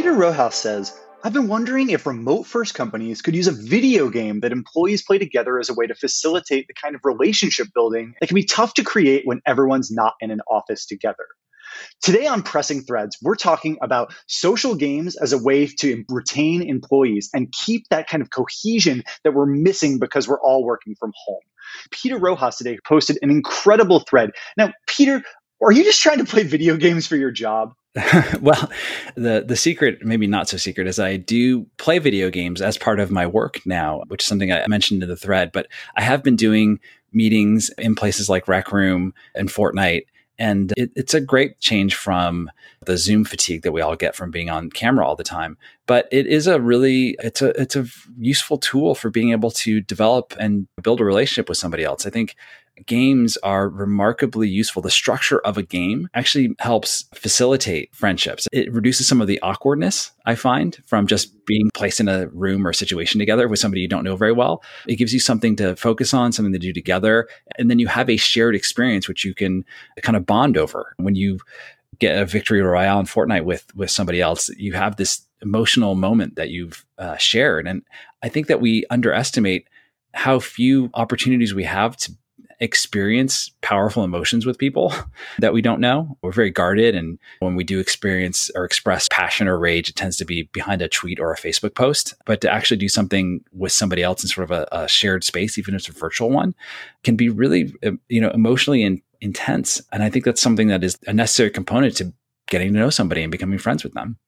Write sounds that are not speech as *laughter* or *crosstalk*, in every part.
Peter Rojas says, I've been wondering if remote first companies could use a video game that employees play together as a way to facilitate the kind of relationship building that can be tough to create when everyone's not in an office together. Today on Pressing Threads, we're talking about social games as a way to retain employees and keep that kind of cohesion that we're missing because we're all working from home. Peter Rojas today posted an incredible thread. Now, Peter, are you just trying to play video games for your job? *laughs* well, the the secret, maybe not so secret, is I do play video games as part of my work now, which is something I mentioned in the thread. But I have been doing meetings in places like Rec Room and Fortnite, and it, it's a great change from the Zoom fatigue that we all get from being on camera all the time. But it is a really it's a it's a useful tool for being able to develop and build a relationship with somebody else. I think games are remarkably useful. The structure of a game actually helps facilitate friendships. It reduces some of the awkwardness I find from just being placed in a room or situation together with somebody you don't know very well. It gives you something to focus on, something to do together. And then you have a shared experience which you can kind of bond over. When you get a victory royale in Fortnite with with somebody else, you have this emotional moment that you've uh, shared. And I think that we underestimate how few opportunities we have to experience powerful emotions with people *laughs* that we don't know. We're very guarded. And when we do experience or express passion or rage, it tends to be behind a tweet or a Facebook post. But to actually do something with somebody else in sort of a, a shared space, even if it's a virtual one, can be really, you know, emotionally in, intense. And I think that's something that is a necessary component to getting to know somebody and becoming friends with them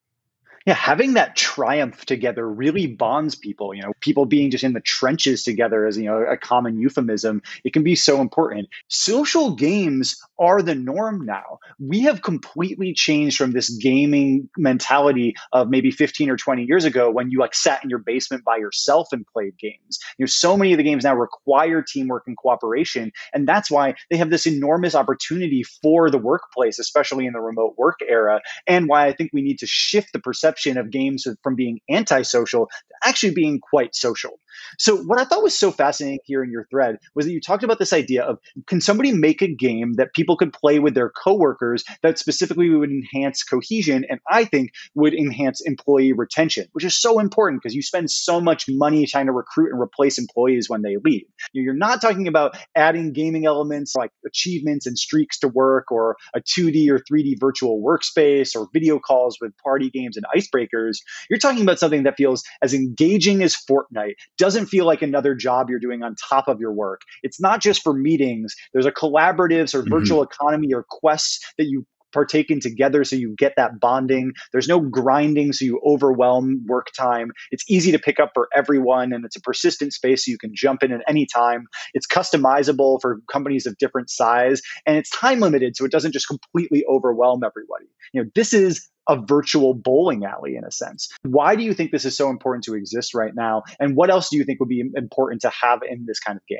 yeah, having that triumph together really bonds people. You know, people being just in the trenches together as you know a common euphemism. It can be so important. Social games are the norm now. We have completely changed from this gaming mentality of maybe 15 or 20 years ago when you like sat in your basement by yourself and played games. You know, so many of the games now require teamwork and cooperation, and that's why they have this enormous opportunity for the workplace, especially in the remote work era, and why I think we need to shift the perception perception of games from being antisocial to actually being quite social. So, what I thought was so fascinating here in your thread was that you talked about this idea of can somebody make a game that people could play with their coworkers that specifically would enhance cohesion and I think would enhance employee retention, which is so important because you spend so much money trying to recruit and replace employees when they leave. You're not talking about adding gaming elements like achievements and streaks to work or a 2D or 3D virtual workspace or video calls with party games and icebreakers. You're talking about something that feels as engaging as Fortnite doesn't feel like another job you're doing on top of your work. It's not just for meetings. There's a collaborative sort of mm-hmm. virtual economy or quests that you partake in together so you get that bonding. There's no grinding so you overwhelm work time. It's easy to pick up for everyone and it's a persistent space so you can jump in at any time. It's customizable for companies of different size and it's time limited so it doesn't just completely overwhelm everybody. You know, this is a virtual bowling alley in a sense. Why do you think this is so important to exist right now? And what else do you think would be important to have in this kind of game?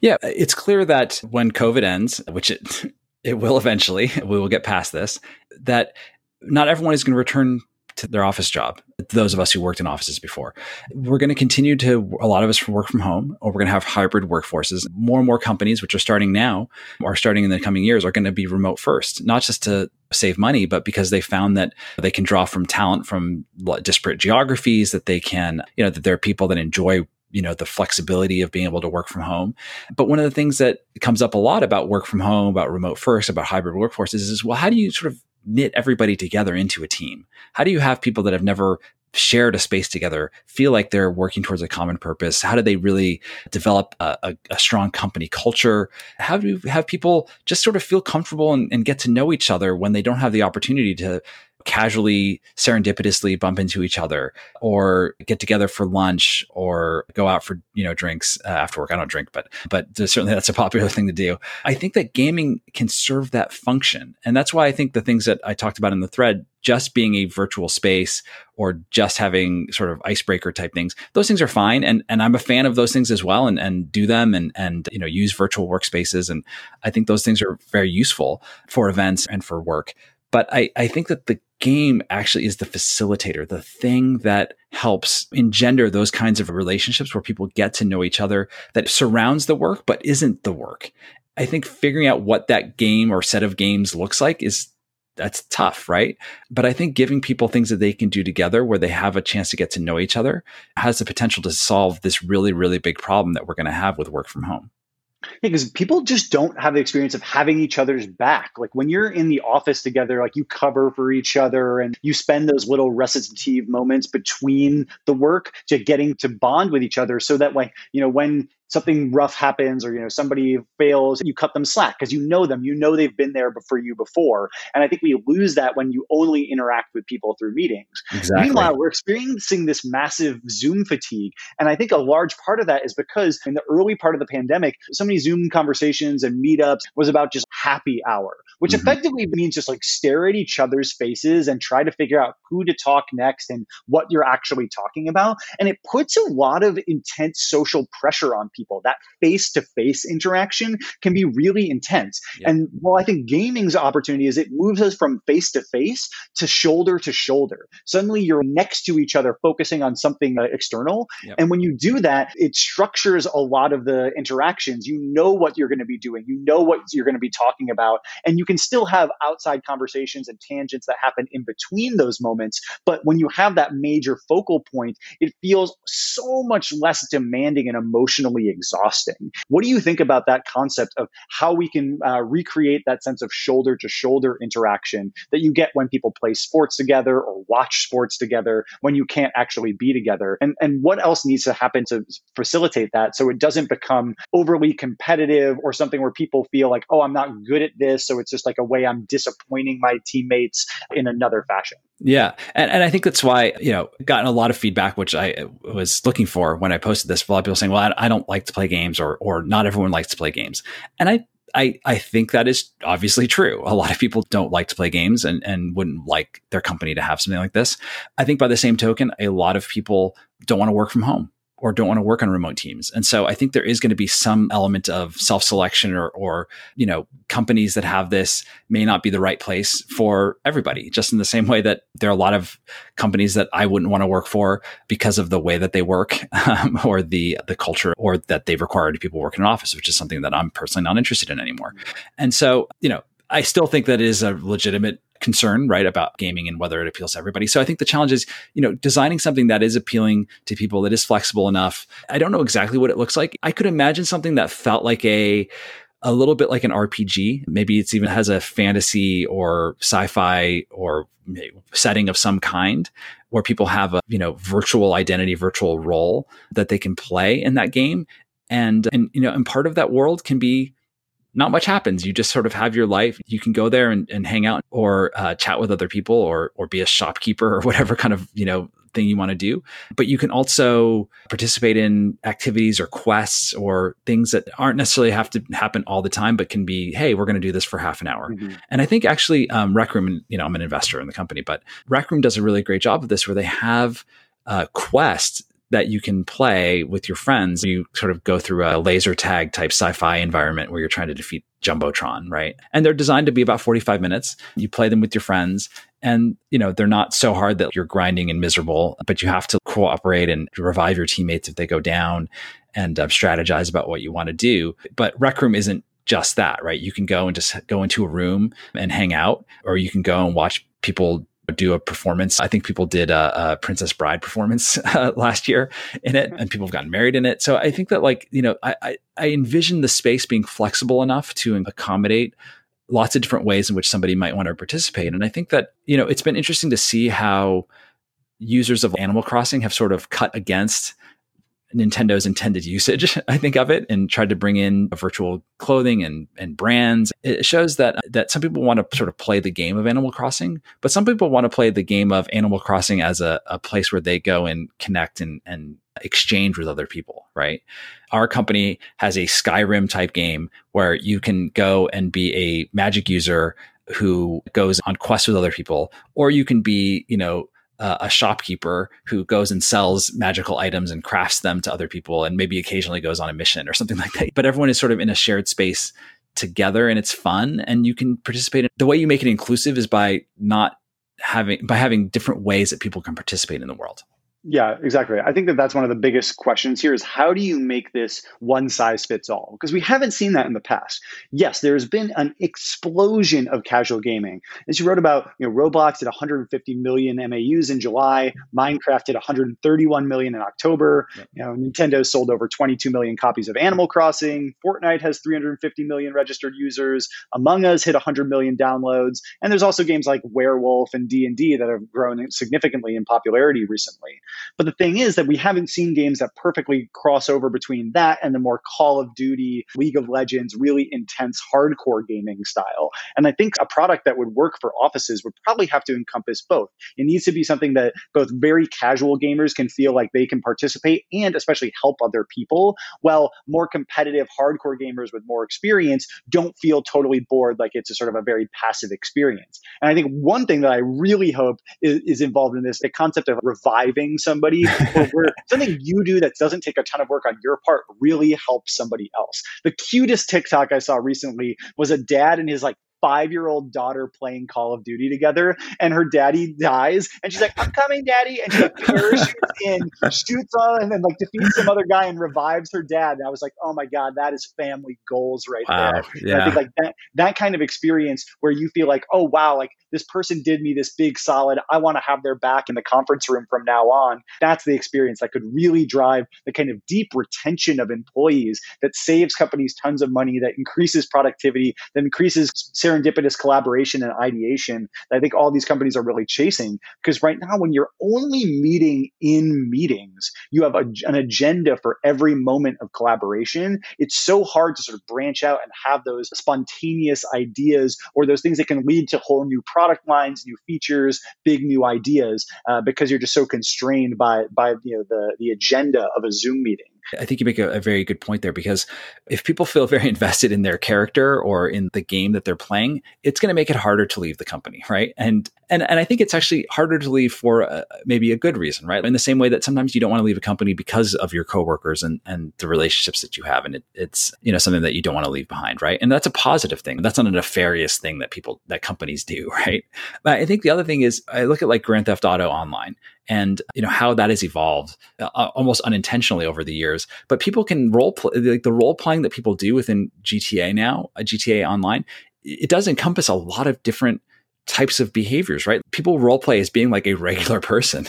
Yeah, it's clear that when COVID ends, which it *laughs* it will eventually, *laughs* we will get past this, that not everyone is going to return to their office job. Those of us who worked in offices before, we're going to continue to, a lot of us work from home, or we're going to have hybrid workforces. More and more companies, which are starting now, are starting in the coming years, are going to be remote first, not just to save money, but because they found that they can draw from talent from disparate geographies, that they can, you know, that there are people that enjoy you know the flexibility of being able to work from home but one of the things that comes up a lot about work from home about remote first about hybrid workforces is well how do you sort of knit everybody together into a team? How do you have people that have never shared a space together feel like they're working towards a common purpose? How do they really develop a, a, a strong company culture? How do you have people just sort of feel comfortable and, and get to know each other when they don't have the opportunity to casually, serendipitously bump into each other or get together for lunch or go out for, you know, drinks uh, after work. I don't drink, but, but certainly that's a popular *laughs* thing to do. I think that gaming can serve that function. And that's why I think the things that I talked about in the thread, just being a virtual space or just having sort of icebreaker type things, those things are fine. And, and I'm a fan of those things as well and, and do them and, and, you know, use virtual workspaces. And I think those things are very useful for events and for work. But I, I think that the game actually is the facilitator, the thing that helps engender those kinds of relationships where people get to know each other that surrounds the work, but isn't the work. I think figuring out what that game or set of games looks like is that's tough, right? But I think giving people things that they can do together where they have a chance to get to know each other has the potential to solve this really, really big problem that we're going to have with work from home. Because people just don't have the experience of having each other's back. Like when you're in the office together, like you cover for each other and you spend those little recitative moments between the work to getting to bond with each other so that like, you know, when something rough happens or you know somebody fails you cut them slack because you know them you know they've been there for you before and i think we lose that when you only interact with people through meetings exactly. meanwhile we're experiencing this massive zoom fatigue and i think a large part of that is because in the early part of the pandemic so many zoom conversations and meetups was about just happy hour which mm-hmm. effectively means just like stare at each other's faces and try to figure out who to talk next and what you're actually talking about and it puts a lot of intense social pressure on people. That face to face interaction can be really intense. Yep. And while I think gaming's opportunity is it moves us from face to face to shoulder to shoulder. Suddenly you're next to each other, focusing on something uh, external. Yep. And when you do that, it structures a lot of the interactions. You know what you're going to be doing, you know what you're going to be talking about, and you can still have outside conversations and tangents that happen in between those moments. But when you have that major focal point, it feels so much less demanding and emotionally exhausting. What do you think about that concept of how we can uh, recreate that sense of shoulder to shoulder interaction that you get when people play sports together or watch sports together when you can't actually be together? And, and what else needs to happen to facilitate that so it doesn't become overly competitive or something where people feel like, oh, I'm not good at this. So it's just like a way I'm disappointing my teammates in another fashion. Yeah. And, and I think that's why, you know, gotten a lot of feedback, which I was looking for when I posted this. A lot of people saying, well, I, I don't like to play games or, or not everyone likes to play games. And I, I, I think that is obviously true. A lot of people don't like to play games and, and wouldn't like their company to have something like this. I think by the same token, a lot of people don't want to work from home or don't want to work on remote teams. And so I think there is going to be some element of self-selection or, or, you know, companies that have this may not be the right place for everybody, just in the same way that there are a lot of companies that I wouldn't want to work for because of the way that they work um, *laughs* or the, the culture or that they've required people work in an office, which is something that I'm personally not interested in anymore. And so, you know, I still think that is a legitimate concern, right, about gaming and whether it appeals to everybody. So I think the challenge is, you know, designing something that is appealing to people, that is flexible enough. I don't know exactly what it looks like. I could imagine something that felt like a a little bit like an RPG. Maybe it's even has a fantasy or sci-fi or setting of some kind where people have a, you know, virtual identity, virtual role that they can play in that game. And, and, you know, and part of that world can be not much happens. You just sort of have your life. You can go there and, and hang out or uh, chat with other people or or be a shopkeeper or *laughs* whatever kind of you know thing you want to do. But you can also participate in activities or quests or things that aren't necessarily have to happen all the time, but can be, hey, we're going to do this for half an hour. Mm-hmm. And I think actually um, Rec Room, you know, I'm an investor in the company, but Rec Room does a really great job of this where they have uh, quests that you can play with your friends. You sort of go through a laser tag type sci-fi environment where you're trying to defeat Jumbotron, right? And they're designed to be about 45 minutes. You play them with your friends and, you know, they're not so hard that you're grinding and miserable, but you have to cooperate and revive your teammates if they go down and uh, strategize about what you want to do. But Rec Room isn't just that, right? You can go and just go into a room and hang out, or you can go and watch people do a performance. I think people did a, a Princess Bride performance *laughs* uh, last year in it, and people have gotten married in it. So I think that, like, you know, I, I, I envision the space being flexible enough to accommodate lots of different ways in which somebody might want to participate. And I think that, you know, it's been interesting to see how users of Animal Crossing have sort of cut against Nintendo's intended usage, *laughs* I think, of it and tried to bring in virtual clothing and, and brands. It shows that that some people want to sort of play the game of Animal Crossing, but some people want to play the game of Animal Crossing as a, a place where they go and connect and, and exchange with other people, right? Our company has a Skyrim type game where you can go and be a magic user who goes on quests with other people, or you can be, you know, uh, a shopkeeper who goes and sells magical items and crafts them to other people and maybe occasionally goes on a mission or something *laughs* like that. But everyone is sort of in a shared space together and it's fun and you can participate. In, the way you make it inclusive is by not having, by having different ways that people can participate in the world. Yeah, exactly. I think that that's one of the biggest questions here is how do you make this one size fits all? Because we haven't seen that in the past. Yes, there's been an explosion of casual gaming. As you wrote about, you know, Roblox at 150 million MAUs in July, Minecraft at 131 million in October. Yep. You know, Nintendo sold over 22 million copies of Animal Crossing. Fortnite has 350 million registered users. Among Us hit 100 million downloads, and there's also games like Werewolf and D&D that have grown significantly in popularity recently. But the thing is that we haven't seen games that perfectly cross over between that and the more Call of Duty, League of Legends, really intense hardcore gaming style. And I think a product that would work for offices would probably have to encompass both. It needs to be something that both very casual gamers can feel like they can participate and especially help other people, while more competitive hardcore gamers with more experience don't feel totally bored like it's a sort of a very passive experience. And I think one thing that I really hope is, is involved in this, the concept of reviving somebody or *laughs* where something you do that doesn't take a ton of work on your part really helps somebody else. The cutest TikTok I saw recently was a dad and his like five year old daughter playing Call of Duty together, and her daddy dies, and she's like, "I'm coming, daddy," and she like, parachutes in, shoots on, and then like defeats some other guy and revives her dad. And I was like, "Oh my god, that is family goals right wow. there." Yeah. I think like that that kind of experience where you feel like, "Oh wow, like this person did me this big solid. I want to have their back in the conference room from now on." That's the experience that could really drive the kind of deep retention of employees that saves companies tons of money, that increases productivity, that increases serendipitous collaboration and ideation that I think all these companies are really chasing. Because right now, when you're only meeting in meetings, you have a, an agenda for every moment of collaboration. It's so hard to sort of branch out and have those spontaneous ideas or those things that can lead to whole new product lines, new features, big new ideas, uh, because you're just so constrained by by you know the the agenda of a Zoom meeting. I think you make a, a, very good point there because if people feel very *laughs* invested in their character or in the game that they're playing, it's going to make it harder to leave the company, right? And and and I think it's actually harder to leave for a, maybe a good reason, right? In the same way that sometimes you don't want to leave a company because of your coworkers and and the relationships that you have, and it, it's you know something that you don't want to leave behind, right? And that's a positive thing. That's not a nefarious thing that people that companies do, *laughs* right? But I think the other thing is I look at like Grand Theft Auto Online and you know how that has evolved uh, almost unintentionally over the years. But people can role play like the role playing that people do within GTA now, a GTA Online. It does encompass a lot of different types of behaviors, right? People role play as being like a regular *laughs* person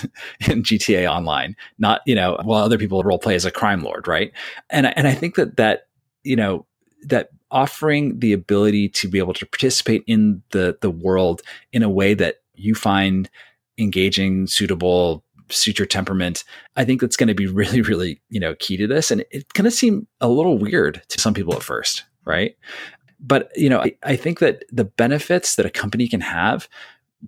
in GTA Online, not you know, while other people role play as a crime lord, right? And and I think that that you know that offering the ability to be able to participate in the the world in a way that you find engaging, suitable, suit your temperament. I think that's going to be really, really, you know, key to this. And it kind of seem a little weird to some people at first, right? But, you know, I, I think that the benefits that a company can have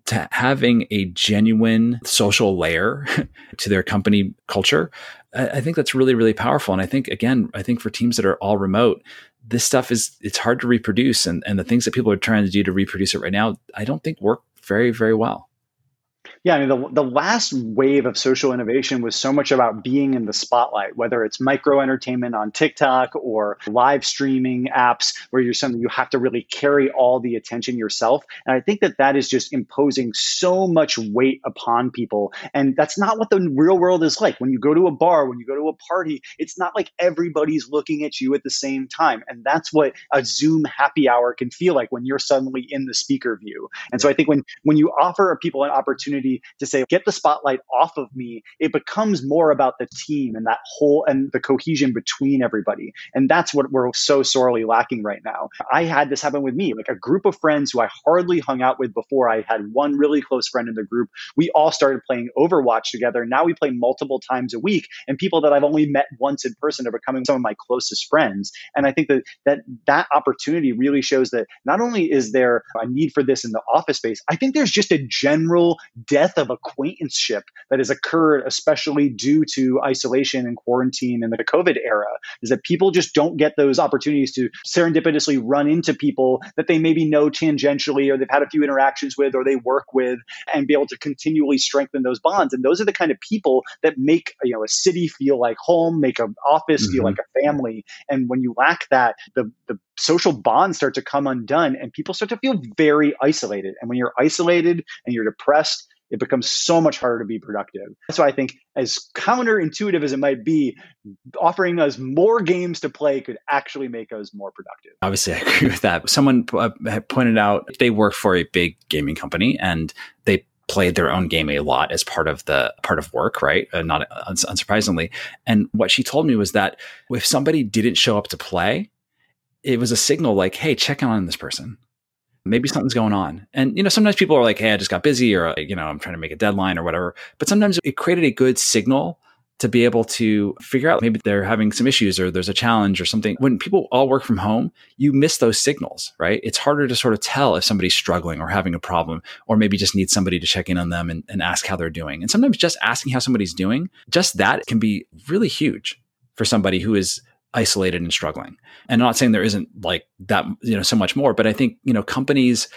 to having a genuine social layer *laughs* to their company culture, I, think that's really, really powerful. And I think, again, I think for teams that are all remote, this stuff is it's hard to reproduce and, and the things that people are trying to do to reproduce it right now i don't think work very very well yeah, I mean, the, the last wave of social innovation was so much about being in the spotlight, whether it's micro entertainment on TikTok or live streaming apps where you're something you have to really carry all the attention yourself. And I think that that is just imposing so much weight upon people. And that's not what the real world is like. When you go to a bar, when you go to a party, it's not like everybody's looking at you at the same time. And that's what a Zoom happy hour can feel like when you're suddenly in the speaker view. And so I think when, when you offer people an opportunity opportunity to say, get the spotlight off of me, it becomes more about the team and that whole and the cohesion between everybody. And that's what we're so sorely lacking right now. I had this happen with me, like a group of friends who I hardly hung out with before. I had one really close friend in the group. We all started playing Overwatch together. Now we play multiple times a week, and people that I've only met once in person are becoming some of my closest friends. And I think that that that opportunity really shows that not only is there a need for this in the office space, I think there's just a general death of acquaintanceship that has occurred, especially due to isolation and quarantine in the COVID era, is that people just don't get those opportunities to serendipitously run into people that they maybe know tangentially or they've had a few interactions with or they work with and be able to continually strengthen those bonds. And those are the kind of people that make you know a city feel like home, make an office mm-hmm. feel like a family. And when you lack that, the the social bonds start to come undone and people start to feel very isolated. And when you're isolated and you're depressed it becomes so much harder to be productive. So I think, as counterintuitive as it might be, offering us more games to play could actually make us more productive. Obviously, *laughs* I agree with that. Someone uh, pointed out they work for a big gaming company and they played their own game a lot as part of the part of work, right? Uh, not unsurprisingly. And what she told me was that if somebody didn't show up to play, it was a signal like, "Hey, check on this person." Maybe something's going on. And, you know, sometimes people are like, hey, I just got busy or, you know, I'm trying to make a deadline or whatever. But sometimes it created a good signal to be able to figure out maybe they're having some issues or there's a challenge or something. When people all work from home, you miss those signals, right? It's harder to sort of tell if somebody's struggling or having a problem, or maybe just need somebody to check in on them and, and ask how they're doing. And sometimes just asking how somebody's doing, just that can be really huge for somebody who is isolated and struggling. And I'm not saying there isn't like that, you know, so much more, but I think, you know, companies,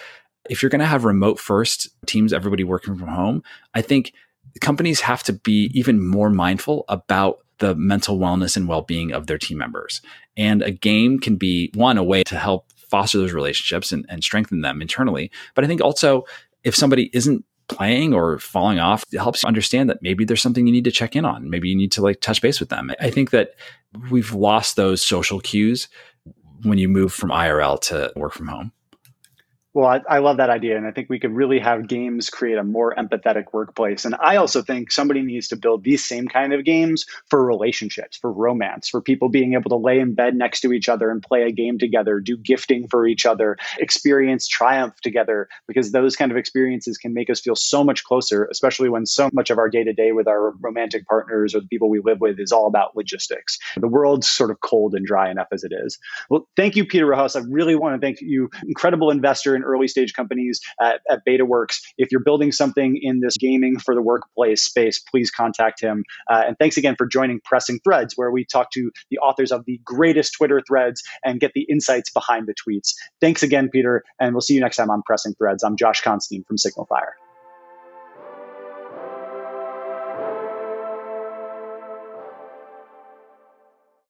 if you're going to have remote first teams, everybody working from home, I think companies have to be even more mindful about the mental wellness and well-being of their team members. And a game can be one a way to help foster those relationships and, and strengthen them internally. But I think also if somebody isn't playing or falling off, it helps you understand that maybe there's something you need to check in on. Maybe you need to like touch base with them. I think that we've lost those social cues when you move from IRL to work from home. Well, I, I, love that idea. And I think we could really have games create a more empathetic workplace. And I also think somebody needs to build these same kind of games for relationships, for romance, for people being able to lay in bed next to each other and play a game together, do gifting for each other, experience triumph together, because those kind of experiences can make us feel so much closer, especially when so much of our day to day with our romantic partners or the people we live with is all about logistics. The world's sort of cold and dry enough as it is. Well, thank you, Peter Rojas. I really want to thank you, incredible investor early stage companies at, at BetaWorks. If you're building something in this gaming for the workplace space, please contact him. Uh, and thanks again for joining Pressing Threads, where we talk to the authors of the greatest Twitter threads and get the insights behind the tweets. Thanks again, Peter, and we'll see you next time on Pressing Threads. I'm Josh Constine from SignalFire.